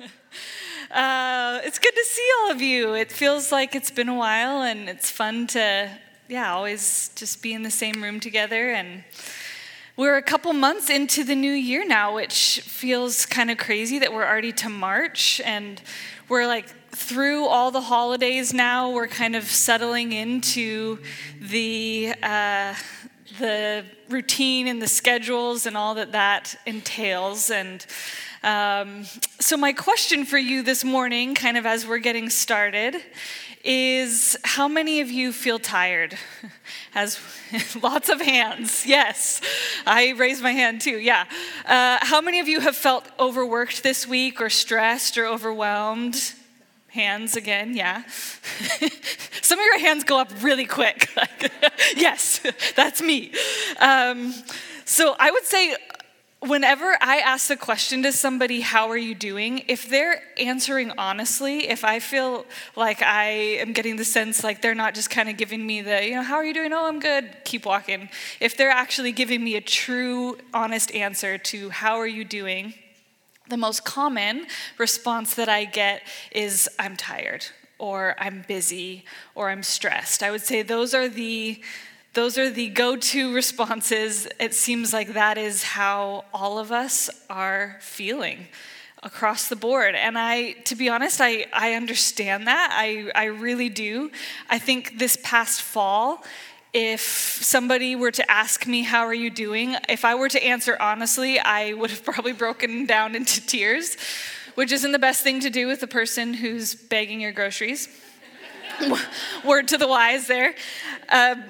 Uh, it's good to see all of you. It feels like it's been a while, and it's fun to, yeah, always just be in the same room together. And we're a couple months into the new year now, which feels kind of crazy that we're already to March, and we're like through all the holidays now. We're kind of settling into the. Uh, the routine and the schedules and all that that entails. And um, so, my question for you this morning, kind of as we're getting started, is how many of you feel tired? Has lots of hands. Yes, I raised my hand too. Yeah. Uh, how many of you have felt overworked this week or stressed or overwhelmed? Hands again, yeah. Some of your hands go up really quick. yes, that's me. Um, so I would say whenever I ask the question to somebody, How are you doing? If they're answering honestly, if I feel like I am getting the sense like they're not just kind of giving me the, you know, How are you doing? Oh, I'm good, keep walking. If they're actually giving me a true, honest answer to, How are you doing? The most common response that I get is, I'm tired, or I'm busy, or I'm stressed. I would say those are the those are the go to responses. It seems like that is how all of us are feeling across the board. And I, to be honest, I, I understand that. I, I really do. I think this past fall, if somebody were to ask me, How are you doing? If I were to answer honestly, I would have probably broken down into tears, which isn't the best thing to do with a person who's begging your groceries. Word to the wise there. Um,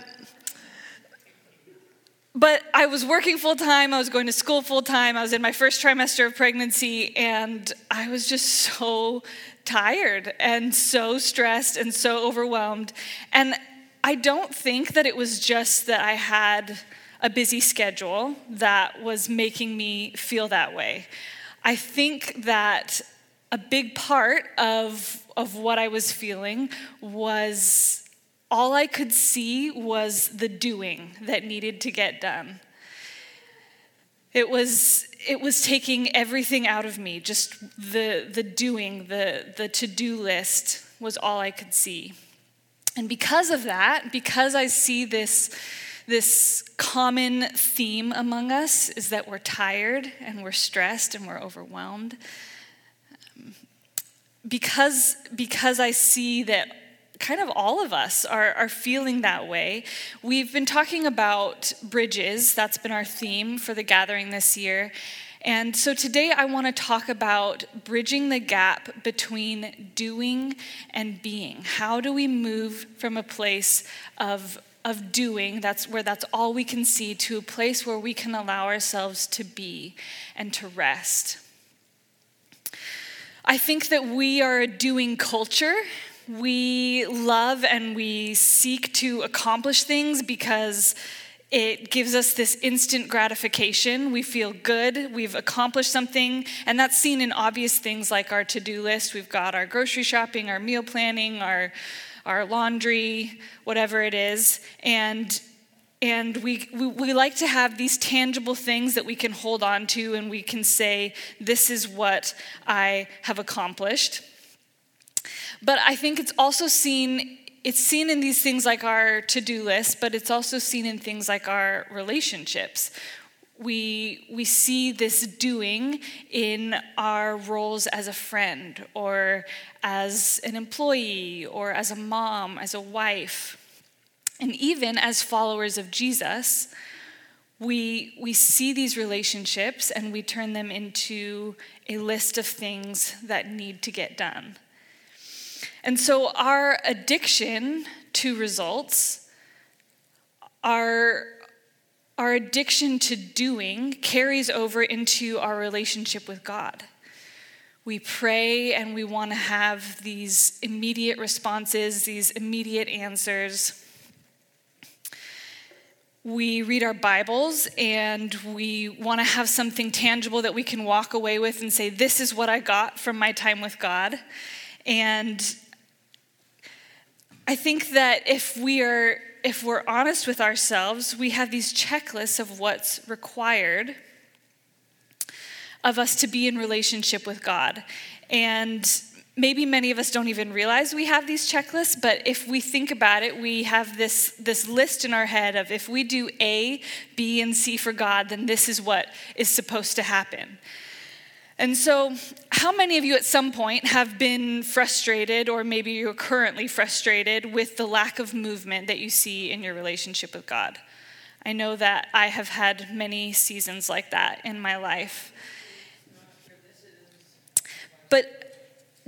but I was working full time, I was going to school full time, I was in my first trimester of pregnancy, and I was just so tired and so stressed and so overwhelmed. And I don't think that it was just that I had a busy schedule that was making me feel that way. I think that a big part of, of what I was feeling was all I could see was the doing that needed to get done. It was, it was taking everything out of me, just the, the doing, the, the to do list was all I could see. And because of that, because I see this, this common theme among us, is that we're tired and we're stressed and we're overwhelmed. Because, because I see that kind of all of us are, are feeling that way. We've been talking about bridges, that's been our theme for the gathering this year. And so today I want to talk about bridging the gap between doing and being. How do we move from a place of of doing, that's where that's all we can see, to a place where we can allow ourselves to be and to rest. I think that we are a doing culture we love and we seek to accomplish things because it gives us this instant gratification. We feel good, we've accomplished something, and that's seen in obvious things like our to do list. We've got our grocery shopping, our meal planning, our, our laundry, whatever it is. And and we, we, we, like to have these tangible things that we can hold on to and we can say, This is what I have accomplished. But I think it's also seen it's seen in these things like our to-do list, but it's also seen in things like our relationships. We, we see this doing in our roles as a friend or as an employee or as a mom, as a wife. And even as followers of Jesus, we, we see these relationships and we turn them into a list of things that need to get done. And so our addiction to results, our, our addiction to doing carries over into our relationship with God. We pray and we want to have these immediate responses, these immediate answers. We read our Bibles and we want to have something tangible that we can walk away with and say, This is what I got from my time with God. And I think that if we are if we're honest with ourselves, we have these checklists of what's required. of us to be in relationship with God. And maybe many of us don't even realize we have these checklists, but if we think about it, we have this, this list in our head of if we do A, B, and C for God, then this is what is supposed to happen. And so, how many of you at some point have been frustrated, or maybe you're currently frustrated with the lack of movement that you see in your relationship with God? I know that I have had many seasons like that in my life. But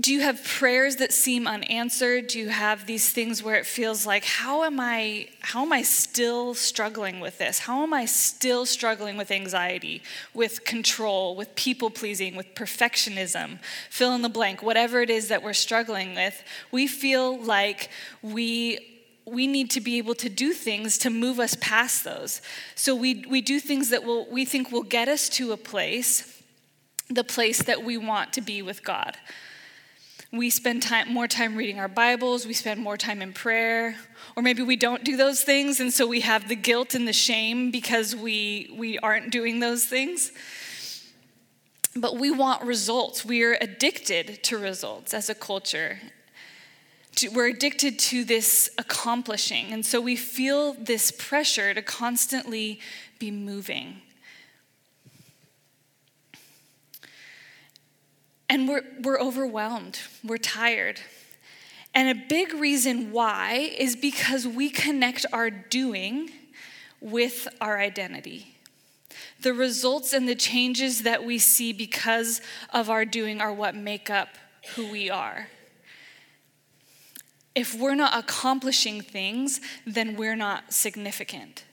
do you have prayers that seem unanswered? Do you have these things where it feels like how am I how am I still struggling with this? How am I still struggling with anxiety, with control, with people pleasing, with perfectionism? Fill in the blank, whatever it is that we're struggling with. We feel like we we need to be able to do things to move us past those. So we we do things that will we think will get us to a place, the place that we want to be with God. We spend time, more time reading our Bibles, we spend more time in prayer, or maybe we don't do those things, and so we have the guilt and the shame because we, we aren't doing those things. But we want results. We are addicted to results as a culture. We're addicted to this accomplishing, and so we feel this pressure to constantly be moving. And we're, we're overwhelmed, we're tired. And a big reason why is because we connect our doing with our identity. The results and the changes that we see because of our doing are what make up who we are. If we're not accomplishing things, then we're not significant.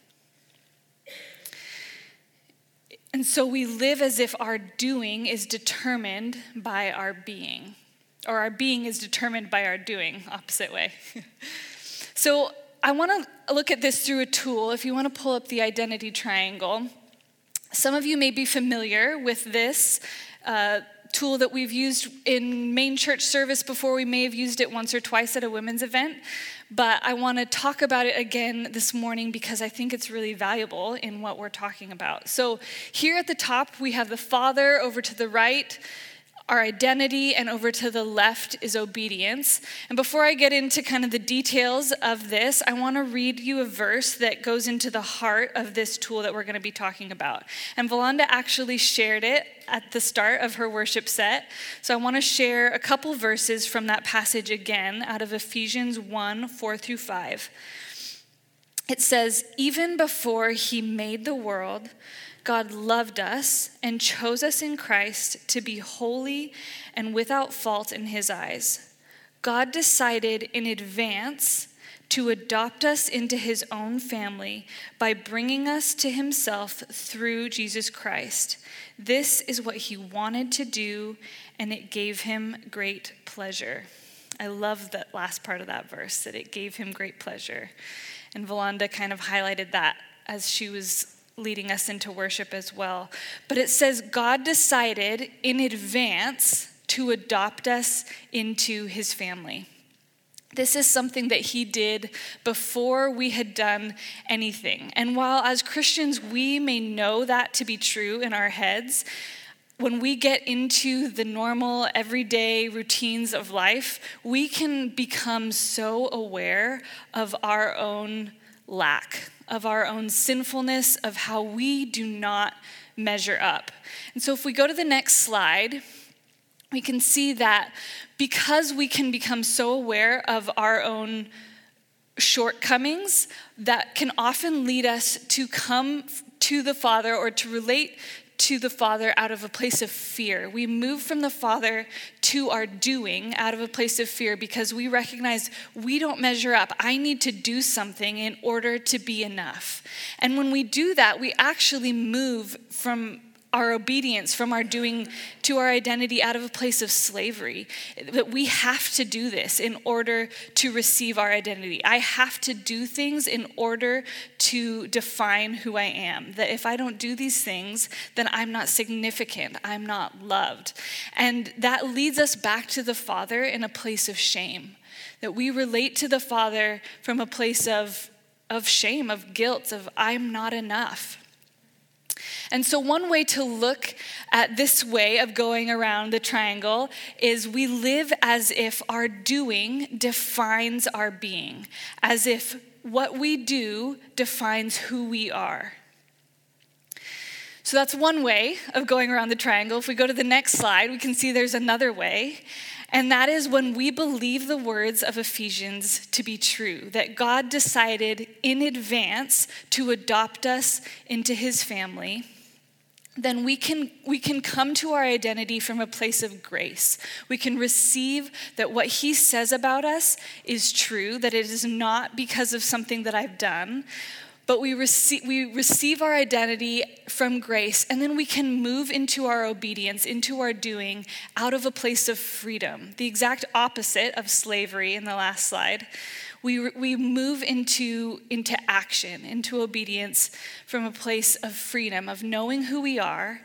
And so we live as if our doing is determined by our being, or our being is determined by our doing, opposite way. so I want to look at this through a tool. If you want to pull up the identity triangle, some of you may be familiar with this. Uh, tool that we've used in main church service before. We may have used it once or twice at a women's event but I want to talk about it again this morning because I think it's really valuable in what we're talking about. So, here at the top, we have the Father over to the right, our identity, and over to the left is obedience. And before I get into kind of the details of this, I want to read you a verse that goes into the heart of this tool that we're going to be talking about. And Valanda actually shared it at the start of her worship set. So I want to share a couple verses from that passage again out of Ephesians 1 4 through 5. It says, Even before he made the world, God loved us and chose us in Christ to be holy and without fault in his eyes. God decided in advance to adopt us into his own family by bringing us to himself through Jesus Christ. This is what he wanted to do, and it gave him great pleasure. I love that last part of that verse, that it gave him great pleasure. And Valanda kind of highlighted that as she was leading us into worship as well. But it says God decided in advance to adopt us into his family. This is something that he did before we had done anything. And while as Christians we may know that to be true in our heads, when we get into the normal, everyday routines of life, we can become so aware of our own lack of our own sinfulness, of how we do not measure up. And so if we go to the next slide, we can see that because we can become so aware of our own shortcomings, that can often lead us to come to the Father or to relate to the Father out of a place of fear. We move from the Father to our doing out of a place of fear because we recognize we don't measure up. I need to do something in order to be enough. And when we do that, we actually move from our obedience from our doing to our identity out of a place of slavery. That we have to do this in order to receive our identity. I have to do things in order to define who I am. That if I don't do these things, then I'm not significant, I'm not loved. And that leads us back to the Father in a place of shame. That we relate to the Father from a place of, of shame, of guilt, of I'm not enough. And so, one way to look at this way of going around the triangle is we live as if our doing defines our being, as if what we do defines who we are. So that's one way of going around the triangle. If we go to the next slide, we can see there's another way. And that is when we believe the words of Ephesians to be true, that God decided in advance to adopt us into his family then we can, we can come to our identity from a place of grace. We can receive that what he says about us is true, that it is not because of something that I've done, but we receive, we receive our identity from grace, and then we can move into our obedience, into our doing, out of a place of freedom. The exact opposite of slavery in the last slide. We, we move into, into action, into obedience from a place of freedom, of knowing who we are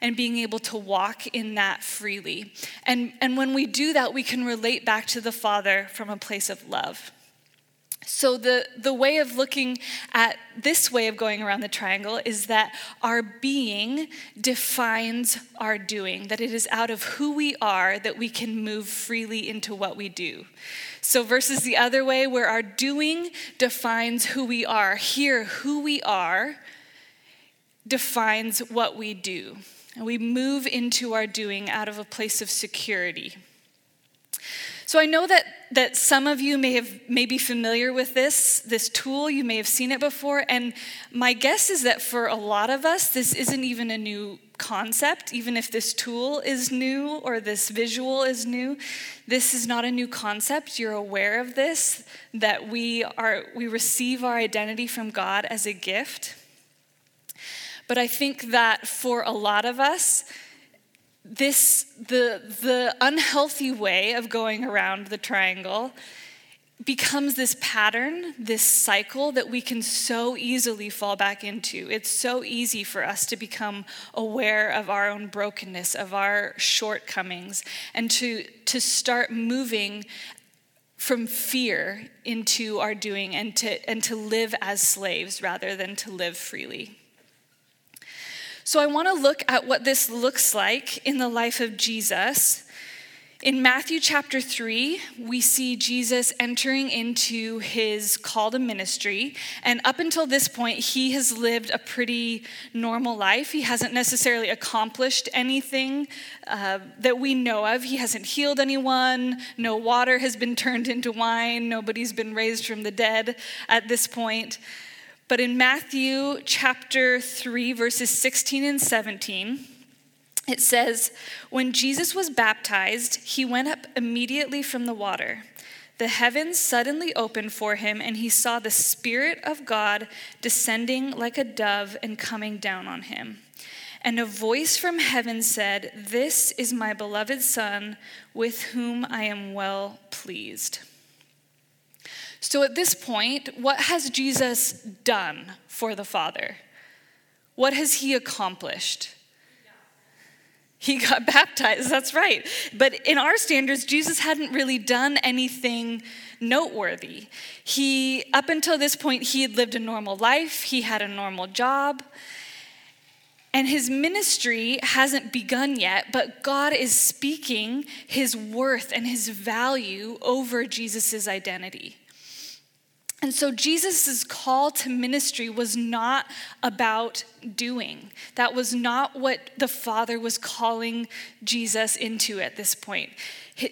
and being able to walk in that freely. And, and when we do that, we can relate back to the Father from a place of love. So, the, the way of looking at this way of going around the triangle is that our being defines our doing, that it is out of who we are that we can move freely into what we do. So, versus the other way, where our doing defines who we are, here, who we are defines what we do. And we move into our doing out of a place of security. So I know that, that some of you may, have, may be familiar with this, this tool. You may have seen it before. And my guess is that for a lot of us, this isn't even a new concept, even if this tool is new or this visual is new. This is not a new concept. You're aware of this, that we, are, we receive our identity from God as a gift. But I think that for a lot of us, this the the unhealthy way of going around the triangle becomes this pattern, this cycle that we can so easily fall back into. It's so easy for us to become aware of our own brokenness, of our shortcomings, and to, to start moving from fear into our doing and to, and to live as slaves rather than to live freely. So I want to look at what this looks like in the life of Jesus. In Matthew chapter 3, we see Jesus entering into his call to ministry. And up until this point, he has lived a pretty normal life. He hasn't necessarily accomplished anything uh, that we know of. He hasn't healed anyone. No water has been turned into wine. Nobody's been raised from the dead at this point. But in Matthew chapter 3, verses 16 and 17, it says, When Jesus was baptized, he went up immediately from the water. The heavens suddenly opened for him, and he saw the Spirit of God descending like a dove and coming down on him. And a voice from heaven said, This is my beloved Son, with whom I am well pleased. So at this point, what has Jesus done for the Father? What has he accomplished? He got baptized, that's right. But in our standards, Jesus hadn't really done anything noteworthy. He, up until this point, he had lived a normal life, he had a normal job, and his ministry hasn't begun yet, but God is speaking his worth and his value over Jesus' identity. And so Jesus' call to ministry was not about doing. That was not what the Father was calling Jesus into at this point.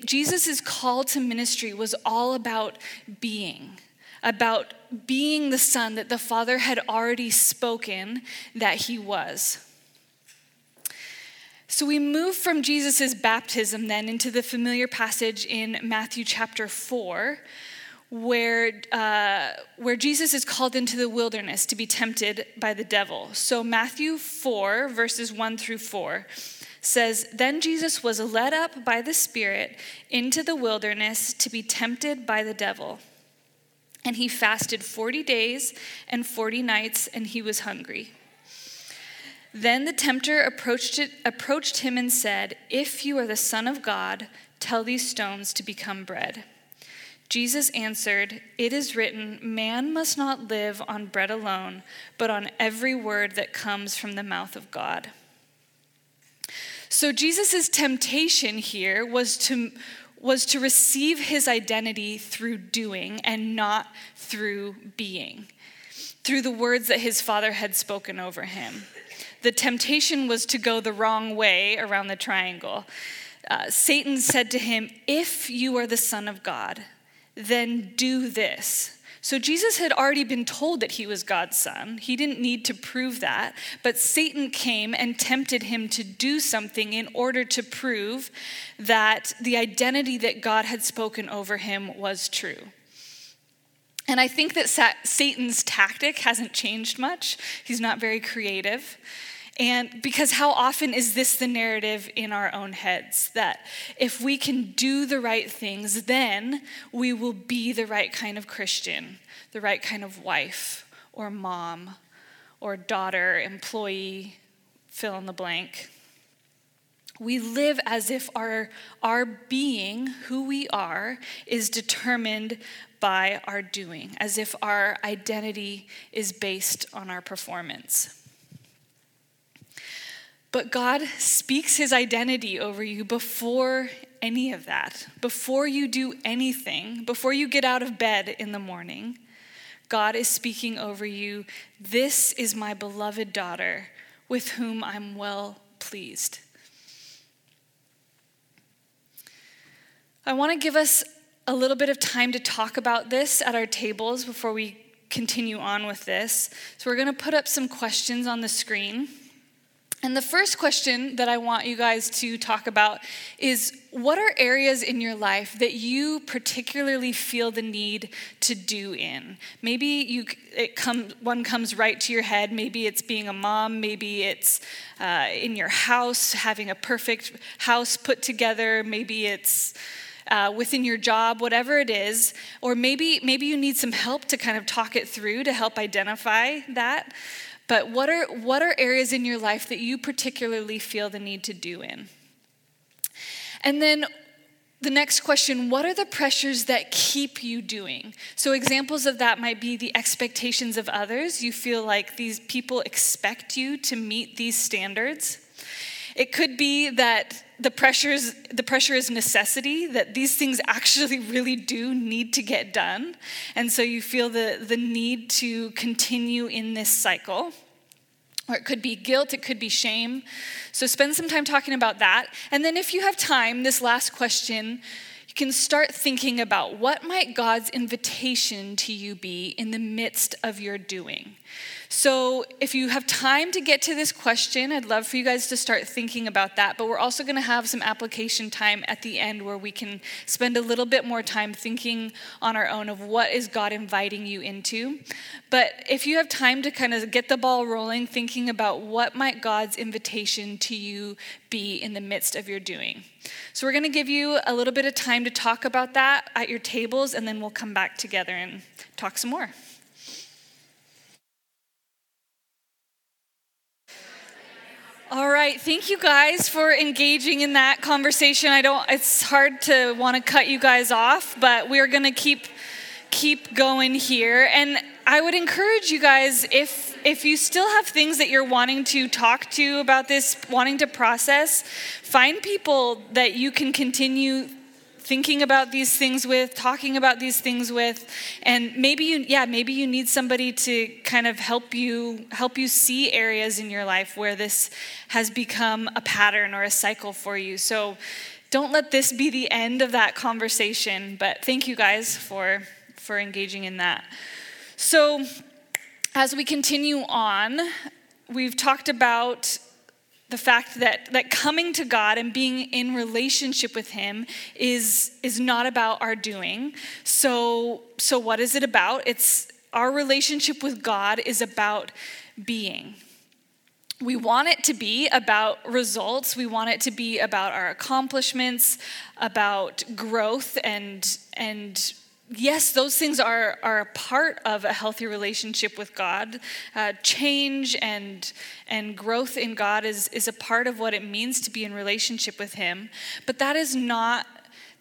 Jesus' call to ministry was all about being, about being the Son that the Father had already spoken that he was. So we move from Jesus' baptism then into the familiar passage in Matthew chapter 4 where, uh, where Jesus is called into the wilderness to be tempted by the devil. So, Matthew 4, verses 1 through 4 says, Then Jesus was led up by the Spirit into the wilderness to be tempted by the devil. And he fasted 40 days and 40 nights, and he was hungry. Then the tempter approached, it, approached him and said, If you are the Son of God, tell these stones to become bread. Jesus answered, It is written, Man must not live on bread alone, but on every word that comes from the mouth of God. So Jesus' temptation here was to, was to receive his identity through doing and not through being, through the words that his father had spoken over him. The temptation was to go the wrong way around the triangle. Uh, Satan said to him, If you are the Son of God, then do this. So Jesus had already been told that he was God's son. He didn't need to prove that. But Satan came and tempted him to do something in order to prove that the identity that God had spoken over him was true. And I think that Satan's tactic hasn't changed much. He's not very creative. And because how often is this the narrative in our own heads that if we can do the right things, then we will be the right kind of Christian, the right kind of wife or mom or daughter, employee, fill in the blank. We live as if our, our being, who we are, is determined by our doing, as if our identity is based on our performance. But God speaks his identity over you before any of that. Before you do anything, before you get out of bed in the morning, God is speaking over you This is my beloved daughter with whom I'm well pleased. I want to give us a little bit of time to talk about this at our tables before we continue on with this. So, we're going to put up some questions on the screen. And the first question that I want you guys to talk about is what are areas in your life that you particularly feel the need to do in? Maybe you it come, one comes right to your head. Maybe it's being a mom, maybe it's uh, in your house, having a perfect house put together, maybe it's uh, within your job, whatever it is, or maybe maybe you need some help to kind of talk it through to help identify that. But what are, what are areas in your life that you particularly feel the need to do in? And then the next question what are the pressures that keep you doing? So, examples of that might be the expectations of others. You feel like these people expect you to meet these standards. It could be that the pressures the pressure is necessity that these things actually really do need to get done and so you feel the, the need to continue in this cycle or it could be guilt, it could be shame. So spend some time talking about that. And then, if you have time, this last question, you can start thinking about what might God's invitation to you be in the midst of your doing. So, if you have time to get to this question, I'd love for you guys to start thinking about that. But we're also going to have some application time at the end where we can spend a little bit more time thinking on our own of what is God inviting you into. But if you have time to kind of get the ball rolling, thinking about what might God's invitation to you be in the midst of your doing. So, we're going to give you a little bit of time to talk about that at your tables, and then we'll come back together and talk some more. All right, thank you guys for engaging in that conversation. I don't it's hard to want to cut you guys off, but we're going to keep keep going here. And I would encourage you guys if if you still have things that you're wanting to talk to about this, wanting to process, find people that you can continue thinking about these things with, talking about these things with, and maybe you, yeah, maybe you need somebody to kind of help you help you see areas in your life where this has become a pattern or a cycle for you. So don't let this be the end of that conversation. But thank you guys for for engaging in that. So as we continue on, we've talked about the fact that, that coming to God and being in relationship with Him is, is not about our doing. So, so, what is it about? It's our relationship with God is about being. We want it to be about results. We want it to be about our accomplishments, about growth and, and yes, those things are, are a part of a healthy relationship with God. Uh, change and, and growth in God is, is a part of what it means to be in relationship with Him. But that is not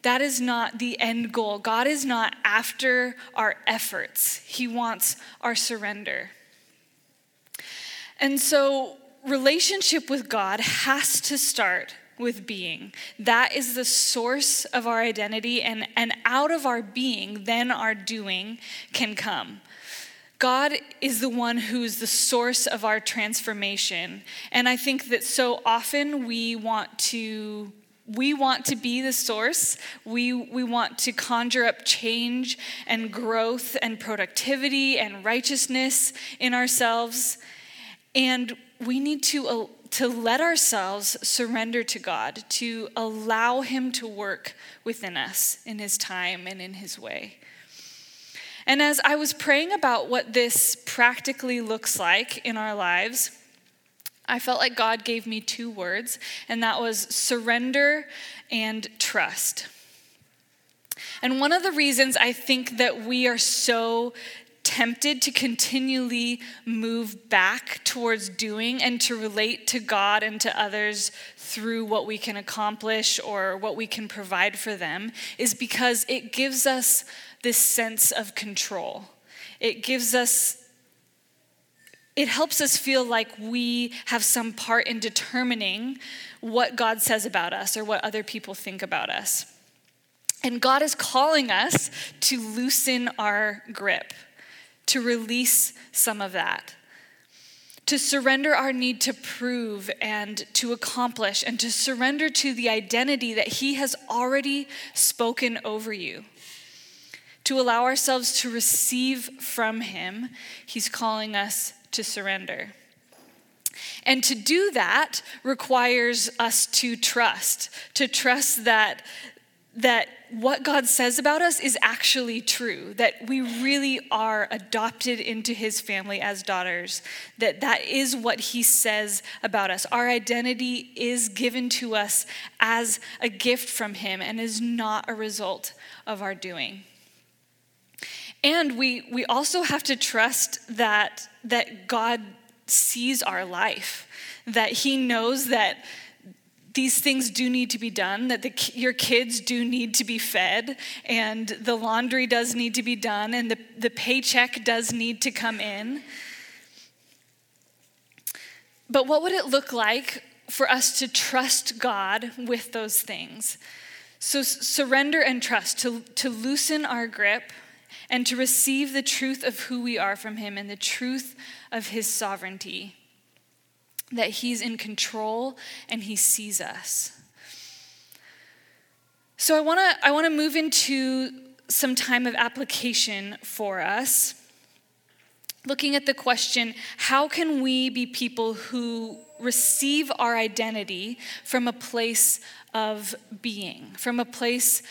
That is not the end goal. God is not after our efforts, He wants our surrender. And so, relationship with God has to start with being. That is the source of our identity, and, and out of our being, then our doing can come. God is the one who's the source of our transformation. And I think that so often we want to we want to be the source. We, we want to conjure up change and growth and productivity and righteousness in ourselves. And we need to, to let ourselves surrender to God, to allow Him to work within us in His time and in His way. And as I was praying about what this practically looks like in our lives, I felt like God gave me two words, and that was surrender and trust. And one of the reasons I think that we are so tempted to continually move back towards doing and to relate to God and to others through what we can accomplish or what we can provide for them is because it gives us this sense of control. It gives us, it helps us feel like we have some part in determining what God says about us or what other people think about us. And God is calling us to loosen our grip, to release some of that to surrender our need to prove and to accomplish, and to surrender to the identity that He has already spoken over you to allow ourselves to receive from Him, He's calling us to surrender. And to do that requires us to trust, to trust that, that what God says about us is actually true, that we really are adopted into his family as daughters, that that is what he says about us. Our identity is given to us as a gift from him and is not a result of our doing. And we, we also have to trust that, that God sees our life, that He knows that these things do need to be done, that the, your kids do need to be fed, and the laundry does need to be done, and the, the paycheck does need to come in. But what would it look like for us to trust God with those things? So, surrender and trust, to, to loosen our grip and to receive the truth of who we are from Him and the truth of His sovereignty. That He's in control and He sees us. So I want to I want to move into some time of application for us. Looking at the question, how can we be people who receive our identity from a place of being, from a place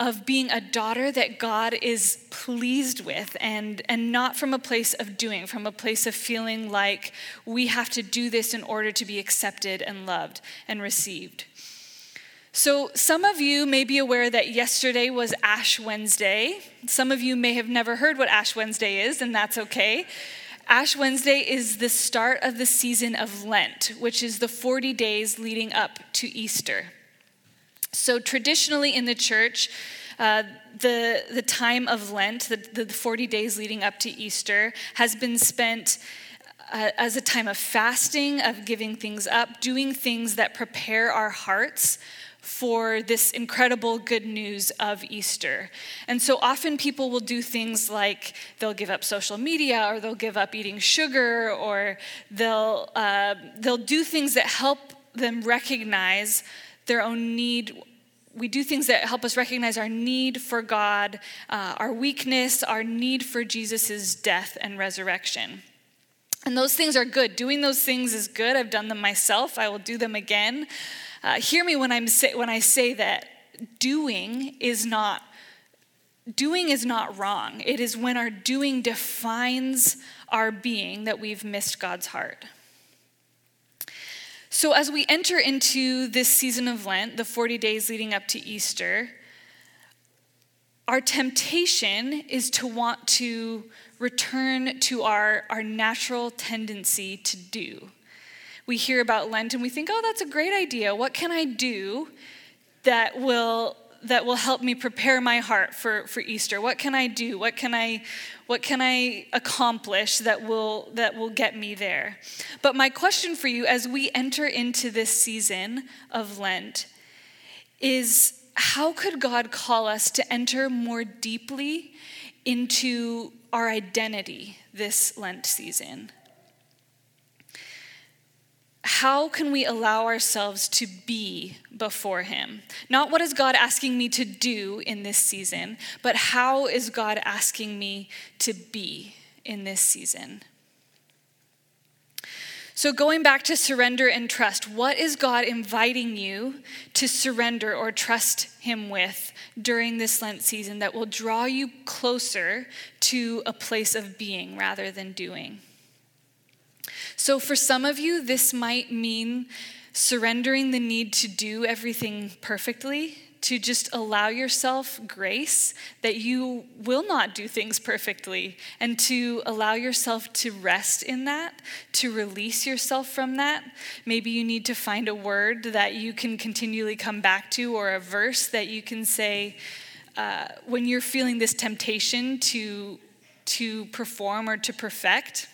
of being a daughter that God is pleased with and, and not from a place of doing, from a place of feeling like we have to do this in order to be accepted and loved and received. So, some of you may be aware that yesterday was Ash Wednesday. Some of you may have never heard what Ash Wednesday is, and that's okay. Ash Wednesday is the start of the season of Lent, which is the 40 days leading up to Easter. So, traditionally in the church, uh, the, the time of Lent, the, the 40 days leading up to Easter, has been spent uh, as a time of fasting, of giving things up, doing things that prepare our hearts for this incredible good news of Easter. And so often people will do things like they'll give up social media or they'll give up eating sugar or they'll, uh, they'll do things that help them recognize their own need. We do things that help us recognize our need for God, uh, our weakness, our need for Jesus' death and resurrection. And those things are good. Doing those things is good. I've done them myself. I will do them again. Uh, hear me when, I'm say, when I say that doing is not doing is not wrong. It is when our doing defines our being that we've missed God's heart. So, as we enter into this season of Lent, the 40 days leading up to Easter, our temptation is to want to return to our, our natural tendency to do. We hear about Lent and we think, oh, that's a great idea. What can I do that will that will help me prepare my heart for, for Easter? What can I do? What can I what can I accomplish that will that will get me there? But my question for you as we enter into this season of Lent is how could God call us to enter more deeply into our identity this Lent season? How can we allow ourselves to be before Him? Not what is God asking me to do in this season, but how is God asking me to be in this season? So, going back to surrender and trust, what is God inviting you to surrender or trust Him with during this Lent season that will draw you closer to a place of being rather than doing? So, for some of you, this might mean surrendering the need to do everything perfectly, to just allow yourself grace that you will not do things perfectly, and to allow yourself to rest in that, to release yourself from that. Maybe you need to find a word that you can continually come back to, or a verse that you can say uh, when you're feeling this temptation to, to perform or to perfect.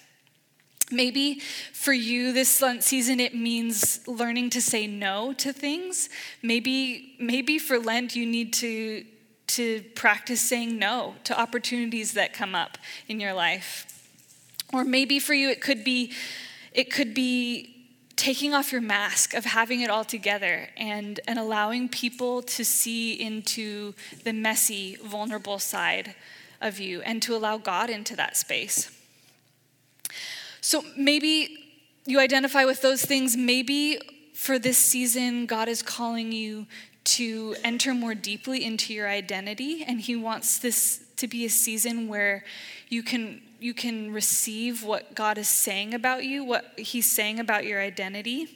Maybe for you this Lent season it means learning to say no to things. Maybe maybe for Lent you need to to practice saying no to opportunities that come up in your life. Or maybe for you it could be it could be taking off your mask of having it all together and, and allowing people to see into the messy, vulnerable side of you and to allow God into that space. So maybe you identify with those things. Maybe for this season, God is calling you to enter more deeply into your identity, and He wants this to be a season where you can you can receive what God is saying about you, what He's saying about your identity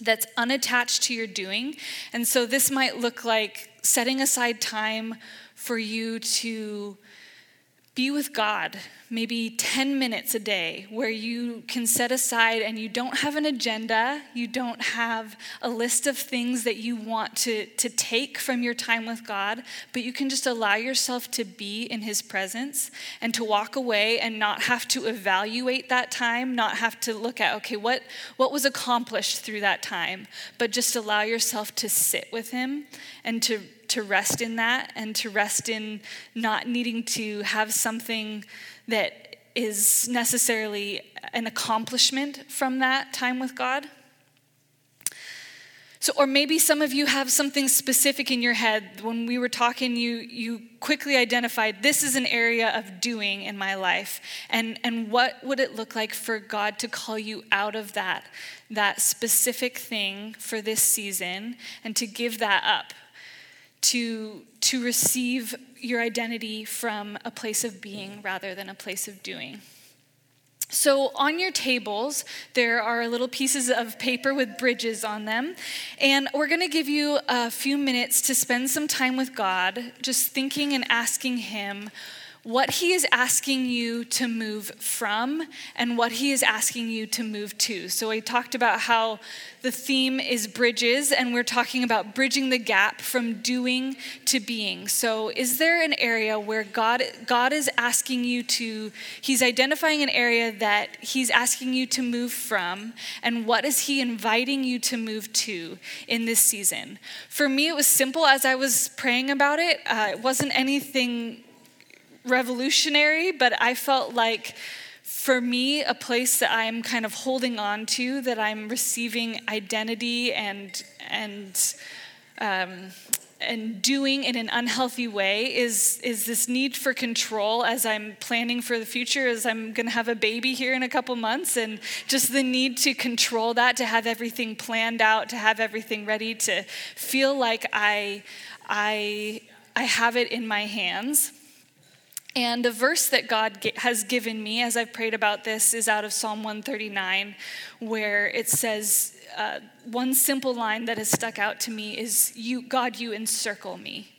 that's unattached to your doing. And so this might look like setting aside time for you to be with God maybe 10 minutes a day where you can set aside and you don't have an agenda, you don't have a list of things that you want to, to take from your time with God, but you can just allow yourself to be in His presence and to walk away and not have to evaluate that time, not have to look at, okay, what, what was accomplished through that time, but just allow yourself to sit with Him and to to rest in that and to rest in not needing to have something that is necessarily an accomplishment from that time with God. So, or maybe some of you have something specific in your head. When we were talking, you, you quickly identified this is an area of doing in my life. And, and what would it look like for God to call you out of that, that specific thing for this season and to give that up? To, to receive your identity from a place of being rather than a place of doing. So, on your tables, there are little pieces of paper with bridges on them. And we're going to give you a few minutes to spend some time with God, just thinking and asking Him what He is asking you to move from and what He is asking you to move to. So, I talked about how the theme is bridges, and we're talking about bridging the gap from doing to being. So, is there an area where God, God is asking you to, He's identifying an area that He's asking you to move from, and what is He inviting you to move to in this season? For me, it was simple as I was praying about it. Uh, it wasn't anything revolutionary, but I felt like for me, a place that I'm kind of holding on to, that I'm receiving identity and and um, and doing in an unhealthy way is is this need for control as I'm planning for the future as I'm going to have a baby here in a couple months and just the need to control that to have everything planned out to have everything ready to feel like I I I have it in my hands and a verse that God has given me as I've prayed about this is out of Psalm 139, where it says, uh, one simple line that has stuck out to me is, you, God, you encircle me.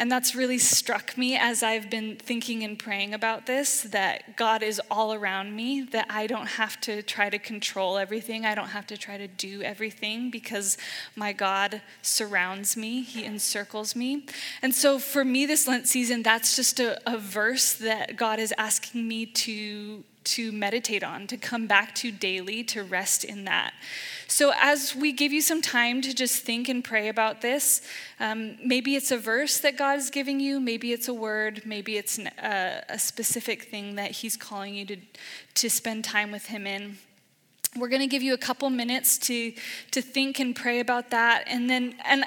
And that's really struck me as I've been thinking and praying about this that God is all around me, that I don't have to try to control everything, I don't have to try to do everything because my God surrounds me, He encircles me. And so for me this Lent season, that's just a, a verse that God is asking me to to meditate on, to come back to daily, to rest in that. So, as we give you some time to just think and pray about this, um, maybe it's a verse that God is giving you, maybe it's a word, maybe it's an, uh, a specific thing that He's calling you to, to spend time with Him in. We're going to give you a couple minutes to, to think and pray about that. And then, and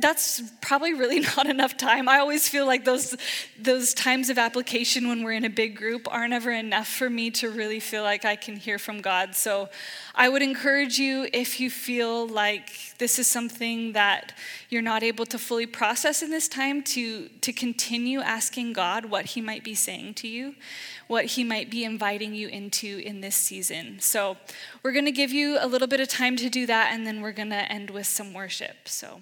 that's probably really not enough time. I always feel like those those times of application when we're in a big group aren't ever enough for me to really feel like I can hear from God. So I would encourage you if you feel like this is something that you're not able to fully process in this time to to continue asking God what he might be saying to you, what he might be inviting you into in this season. So we're going to give you a little bit of time to do that and then we're going to end with some worship. So